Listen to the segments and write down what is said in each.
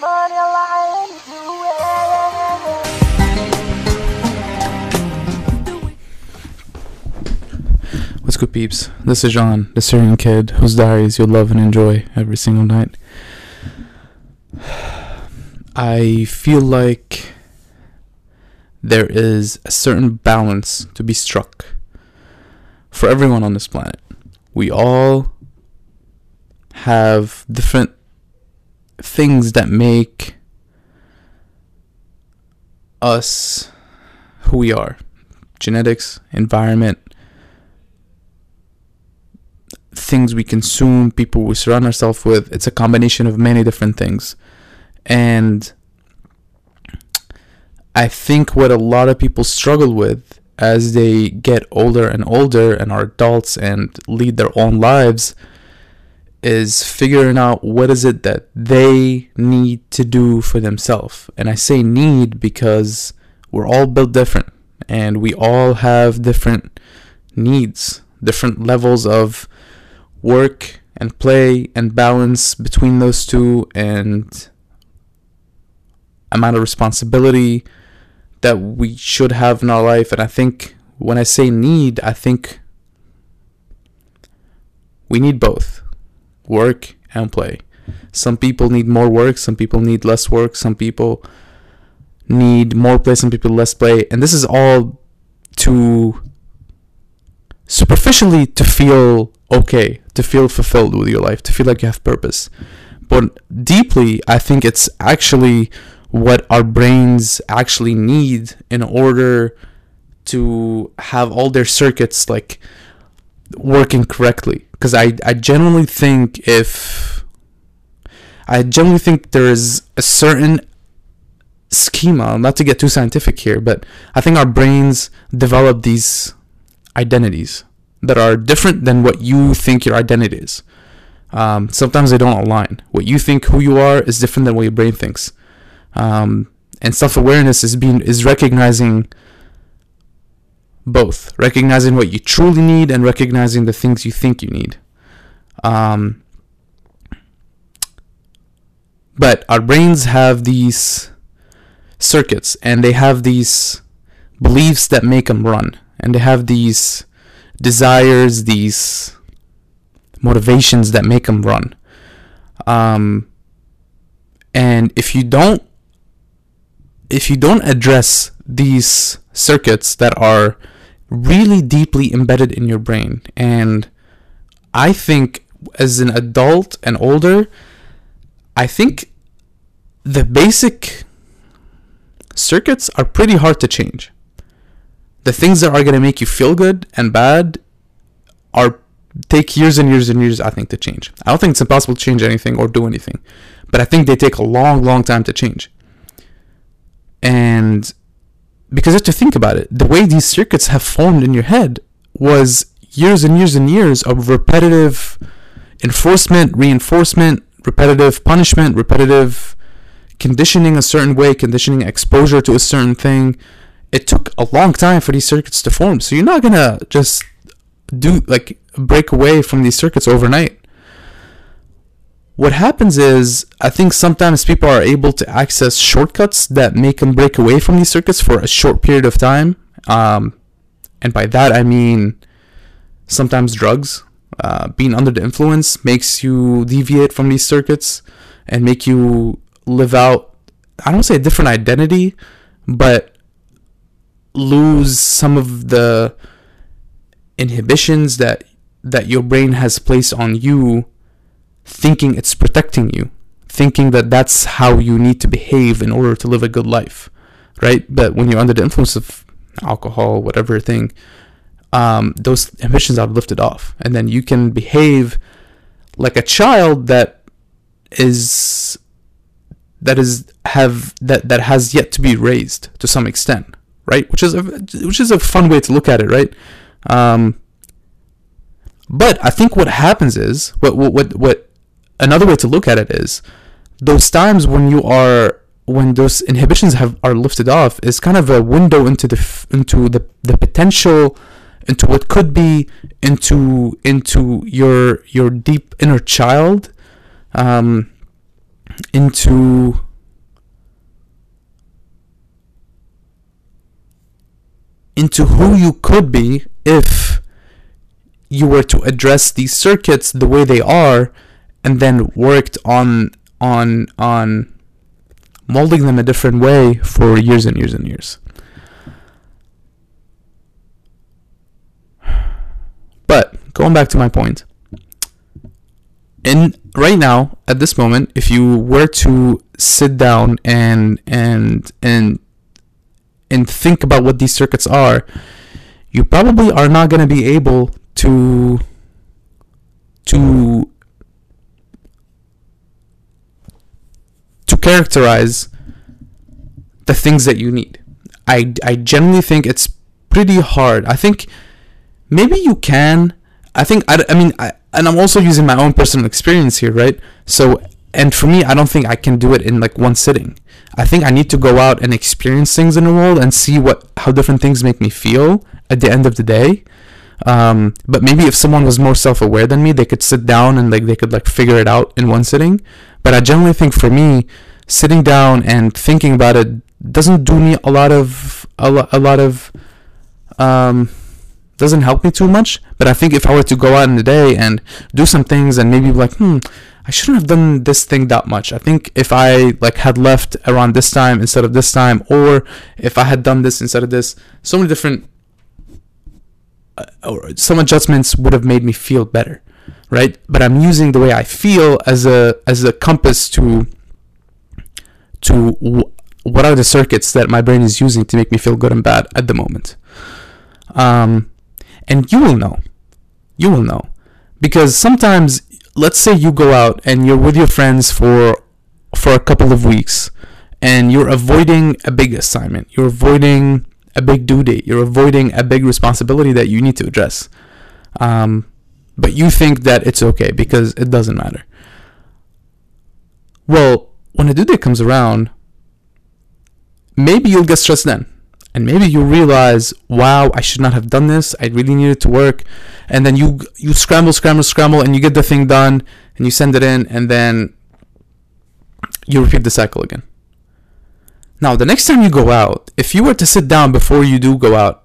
money lying What's good, peeps? This is John, the Syrian kid whose diaries you'll love and enjoy every single night. I feel like there is a certain balance to be struck for everyone on this planet. We all have different things that make us who we are genetics, environment, things we consume, people we surround ourselves with. It's a combination of many different things. And I think what a lot of people struggle with as they get older and older and are adults and lead their own lives is figuring out what is it that they need to do for themselves. And I say need because we're all built different and we all have different needs, different levels of work and play and balance between those two and amount of responsibility that we should have in our life and I think when I say need I think we need both work and play some people need more work some people need less work some people need more play some people less play and this is all to superficially to feel okay, to feel fulfilled with your life, to feel like you have purpose. But deeply, I think it's actually what our brains actually need in order to have all their circuits like working correctly. Because I, I genuinely think if I genuinely think there is a certain schema, not to get too scientific here, but I think our brains develop these identities that are different than what you think your identity is. Um, sometimes they don't align. What you think who you are is different than what your brain thinks. Um, and self-awareness is being is recognizing both, recognizing what you truly need and recognizing the things you think you need. Um, but our brains have these circuits and they have these beliefs that make them run and they have these desires, these motivations that make them run. Um, and if you don't, if you don't address these circuits that are really deeply embedded in your brain, and I think as an adult and older, I think the basic circuits are pretty hard to change the things that are going to make you feel good and bad are take years and years and years I think to change. I don't think it's impossible to change anything or do anything, but I think they take a long long time to change. And because you have to think about it, the way these circuits have formed in your head was years and years and years of repetitive enforcement, reinforcement, repetitive punishment, repetitive conditioning a certain way, conditioning exposure to a certain thing, it took a long time for these circuits to form. So you're not gonna just do like break away from these circuits overnight. What happens is, I think sometimes people are able to access shortcuts that make them break away from these circuits for a short period of time. Um, and by that I mean sometimes drugs. Uh, being under the influence makes you deviate from these circuits and make you live out, I don't say a different identity, but lose some of the inhibitions that that your brain has placed on you thinking it's protecting you thinking that that's how you need to behave in order to live a good life right but when you're under the influence of alcohol whatever thing um, those inhibitions are lifted off and then you can behave like a child that is that is have that that has yet to be raised to some extent right? Which is a which is a fun way to look at it, right? Um, but I think what happens is what what what, what another way to look at it is those times when you are when those inhibitions have are lifted off is kind of a window into the into the, the potential into what could be into into your your deep inner child um, into into who you could be if you were to address these circuits the way they are and then worked on on on molding them a different way for years and years and years. But going back to my point, in right now at this moment, if you were to sit down and and and and think about what these circuits are, you probably are not going to be able to to to characterize the things that you need. I, I generally think it's pretty hard. I think maybe you can. I think I, I mean I, and I'm also using my own personal experience here, right? So and for me, I don't think I can do it in like one sitting. I think I need to go out and experience things in the world and see what how different things make me feel at the end of the day. Um, but maybe if someone was more self-aware than me, they could sit down and like they could like figure it out in one sitting. But I generally think for me, sitting down and thinking about it doesn't do me a lot of a, lo- a lot of um, doesn't help me too much. But I think if I were to go out in the day and do some things and maybe like, hmm, I shouldn't have done this thing that much. I think if I like had left around this time instead of this time, or if I had done this instead of this, so many different uh, or some adjustments would have made me feel better, right? But I'm using the way I feel as a as a compass to to w- what are the circuits that my brain is using to make me feel good and bad at the moment. Um, and you will know, you will know, because sometimes, let's say you go out and you're with your friends for for a couple of weeks, and you're avoiding a big assignment, you're avoiding a big due date, you're avoiding a big responsibility that you need to address. Um, but you think that it's okay because it doesn't matter. Well, when a due date comes around, maybe you'll get stressed then. And maybe you realize, wow, I should not have done this. I really needed to work. And then you you scramble, scramble, scramble, and you get the thing done, and you send it in, and then you repeat the cycle again. Now, the next time you go out, if you were to sit down before you do go out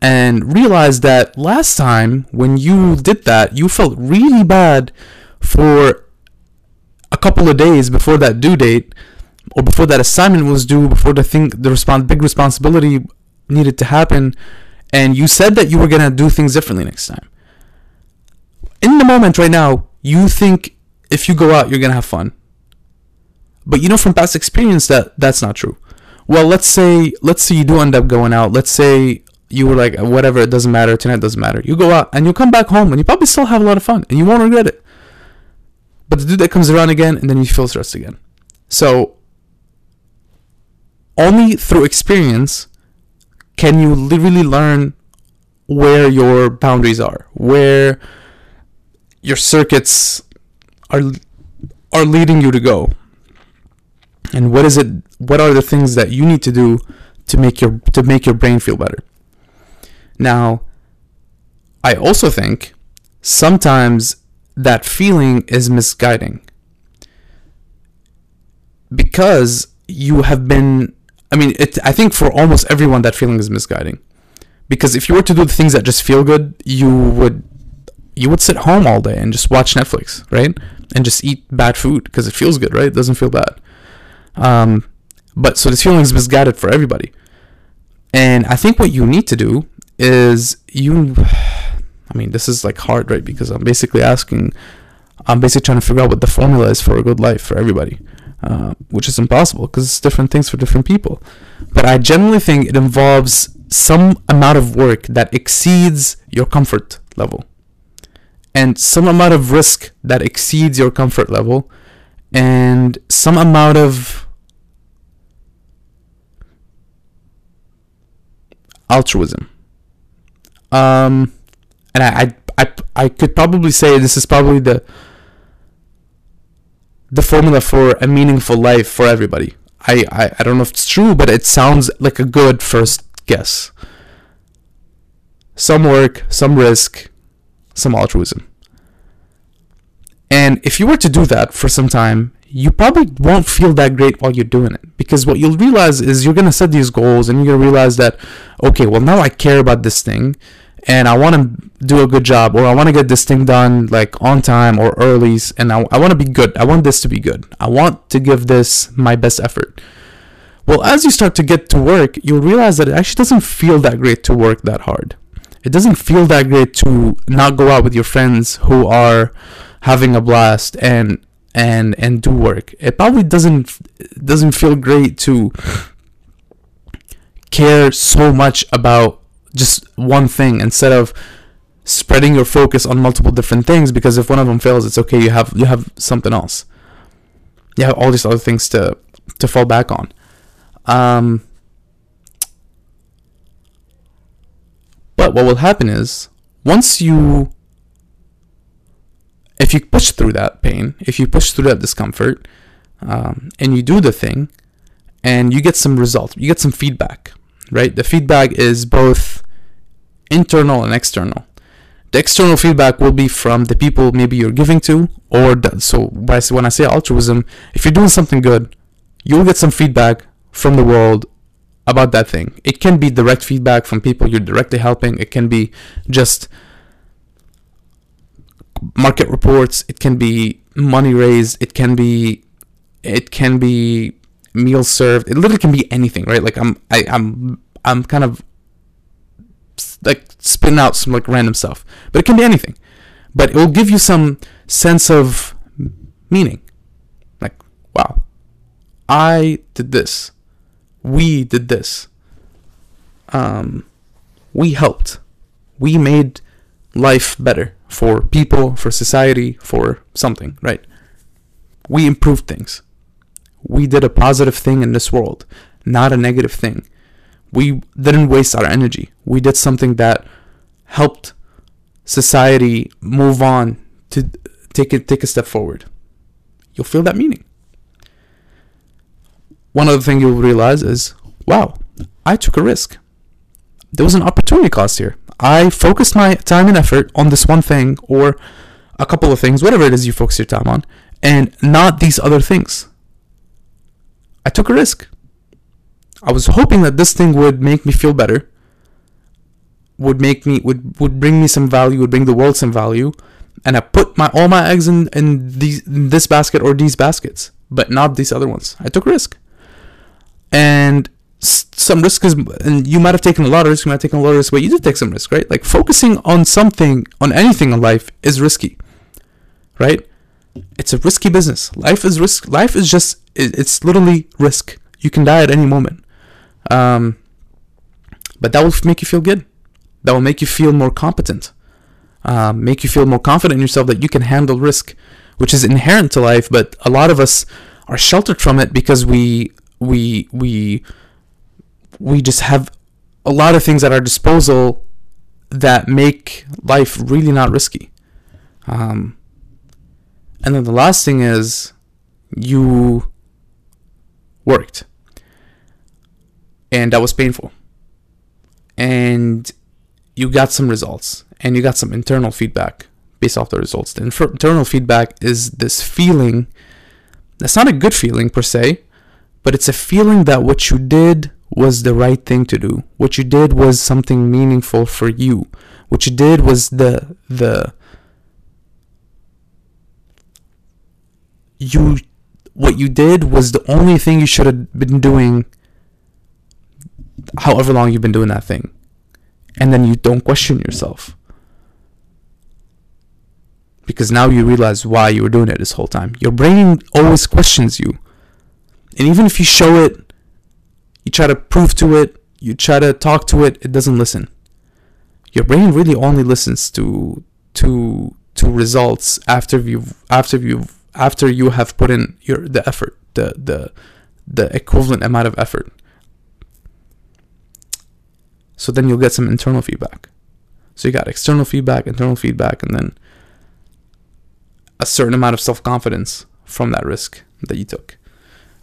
and realize that last time when you did that, you felt really bad for a couple of days before that due date or before that assignment was due, before the thing, the respons- big responsibility needed to happen, and you said that you were gonna do things differently next time. In the moment right now, you think if you go out, you're gonna have fun. But you know from past experience that that's not true. Well, let's say let's say you do end up going out. Let's say you were like whatever, it doesn't matter. Tonight doesn't matter. You go out and you come back home and you probably still have a lot of fun and you won't regret it. But the dude that comes around again and then you feel stressed again. So only through experience can you really learn where your boundaries are, where your circuits are are leading you to go. And what is it what are the things that you need to do to make your to make your brain feel better? Now, I also think sometimes that feeling is misguiding because you have been I mean, it, I think for almost everyone that feeling is misguiding, because if you were to do the things that just feel good, you would you would sit home all day and just watch Netflix, right? And just eat bad food because it feels good, right? It doesn't feel bad. Um, but so this feeling is misguided for everybody, and I think what you need to do is you. I mean, this is like hard, right? Because I'm basically asking, I'm basically trying to figure out what the formula is for a good life for everybody. Uh, which is impossible because it's different things for different people. But I generally think it involves some amount of work that exceeds your comfort level, and some amount of risk that exceeds your comfort level, and some amount of altruism. Um, and I, I, I, I could probably say this is probably the the formula for a meaningful life for everybody. I, I, I don't know if it's true, but it sounds like a good first guess. Some work, some risk, some altruism. And if you were to do that for some time, you probably won't feel that great while you're doing it because what you'll realize is you're going to set these goals and you're going to realize that okay well now i care about this thing and i want to do a good job or i want to get this thing done like on time or early and i, I want to be good. I want this to be good. I want to give this my best effort. Well as you start to get to work you'll realize that it actually doesn't feel that great to work that hard. It doesn't feel that great to not go out with your friends who are having a blast and and and do work. It probably doesn't doesn't feel great to care so much about just one thing instead of spreading your focus on multiple different things because if one of them fails it's okay you have you have something else you have all these other things to to fall back on um but what will happen is once you if you push through that pain, if you push through that discomfort, um, and you do the thing, and you get some result, you get some feedback, right? The feedback is both internal and external. The external feedback will be from the people maybe you're giving to, or the, so when I say altruism, if you're doing something good, you'll get some feedback from the world about that thing. It can be direct feedback from people you're directly helping. It can be just market reports it can be money raised it can be it can be meals served it literally can be anything right like i'm I, i'm i'm kind of like spitting out some like random stuff. But it can be anything. But it will give you some sense of meaning. Like wow. I did this. We did this. Um we helped. We made life better for people, for society, for something, right? We improved things. We did a positive thing in this world, not a negative thing. We didn't waste our energy. We did something that helped society move on to take it take a step forward. You'll feel that meaning. One other thing you'll realize is, wow, I took a risk. There was an opportunity cost here. I focused my time and effort on this one thing or a couple of things, whatever it is you focus your time on, and not these other things. I took a risk. I was hoping that this thing would make me feel better, would make me would would bring me some value, would bring the world some value, and I put my all my eggs in in these in this basket or these baskets, but not these other ones. I took risk, and some risk is, and you might have taken a lot of risk, you might have taken a lot of risk, but you did take some risk, right? Like focusing on something, on anything in life is risky, right? It's a risky business. Life is risk. Life is just, it's literally risk. You can die at any moment. Um, but that will make you feel good. That will make you feel more competent. Um, make you feel more confident in yourself that you can handle risk, which is inherent to life. But a lot of us are sheltered from it because we we we we just have a lot of things at our disposal that make life really not risky. Um, and then the last thing is you worked. And that was painful. And you got some results and you got some internal feedback based off the results. The internal feedback is this feeling that's not a good feeling per se, but it's a feeling that what you did was the right thing to do. What you did was something meaningful for you. What you did was the the you what you did was the only thing you should have been doing however long you've been doing that thing. And then you don't question yourself. Because now you realize why you were doing it this whole time. Your brain always questions you. And even if you show it you try to prove to it, you try to talk to it, it doesn't listen. Your brain really only listens to to to results after you've after you've after you have put in your the effort, the the the equivalent amount of effort. So then you'll get some internal feedback. So you got external feedback, internal feedback, and then a certain amount of self confidence from that risk that you took.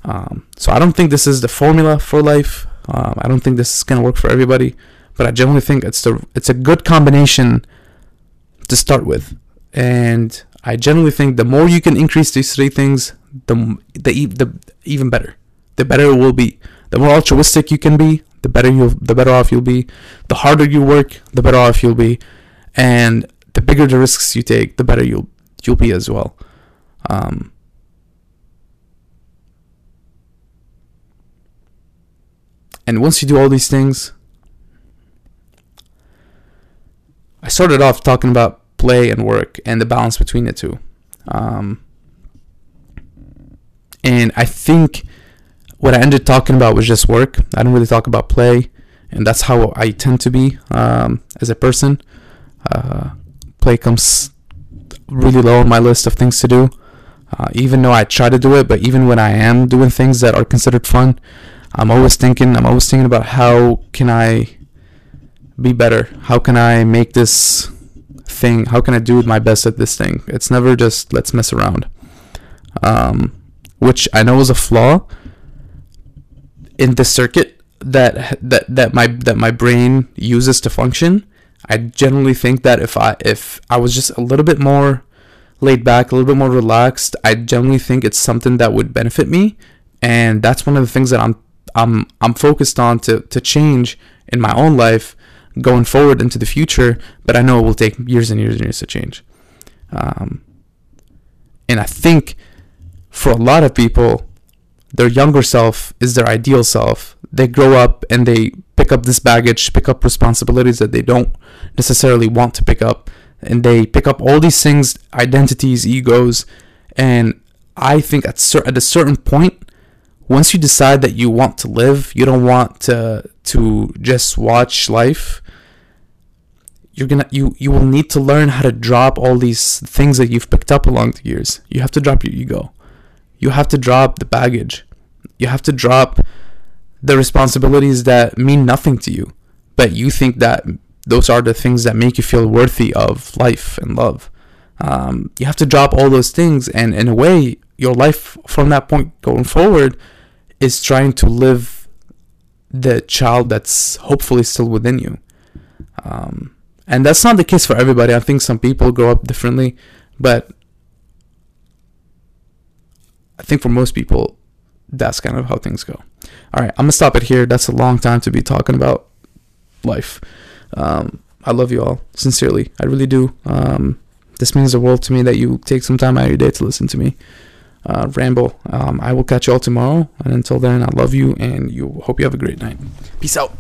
Um, so I don't think this is the formula for life. Um, I don't think this is gonna work for everybody, but I generally think it's the it's a good combination to start with. And I generally think the more you can increase these three things, the the the even better. The better it will be. The more altruistic you can be, the better you the better off you'll be. The harder you work, the better off you'll be, and the bigger the risks you take, the better you'll you'll be as well. Um, and once you do all these things, I started off talking about play and work and the balance between the two. Um, and I think what I ended talking about was just work. I didn't really talk about play, and that's how I tend to be um, as a person. Uh, play comes really low on my list of things to do. Uh, even though I try to do it, but even when I am doing things that are considered fun, I'm always thinking. I'm always thinking about how can I be better? How can I make this thing? How can I do my best at this thing? It's never just let's mess around. Um, which I know is a flaw in the circuit that that that my that my brain uses to function. I generally think that if I if I was just a little bit more laid back, a little bit more relaxed, I generally think it's something that would benefit me, and that's one of the things that I'm I'm I'm focused on to to change in my own life going forward into the future. But I know it will take years and years and years to change. Um, and I think for a lot of people, their younger self is their ideal self. They grow up and they pick up this baggage, pick up responsibilities that they don't necessarily want to pick up, and they pick up all these things, identities, egos, and I think at cer- at a certain point, once you decide that you want to live, you don't want to to just watch life. You're gonna you you will need to learn how to drop all these things that you've picked up along the years. You have to drop your ego. You have to drop the baggage. You have to drop the responsibilities that mean nothing to you, but you think that those are the things that make you feel worthy of life and love. Um, you have to drop all those things, and in a way, your life from that point going forward is trying to live the child that's hopefully still within you. Um, and that's not the case for everybody. I think some people grow up differently, but I think for most people, that's kind of how things go. All right, I'm gonna stop it here. That's a long time to be talking about life. Um, I love you all sincerely. I really do. Um, this means the world to me that you take some time out of your day to listen to me uh, ramble. Um, I will catch you all tomorrow, and until then, I love you, and you hope you have a great night. Peace out.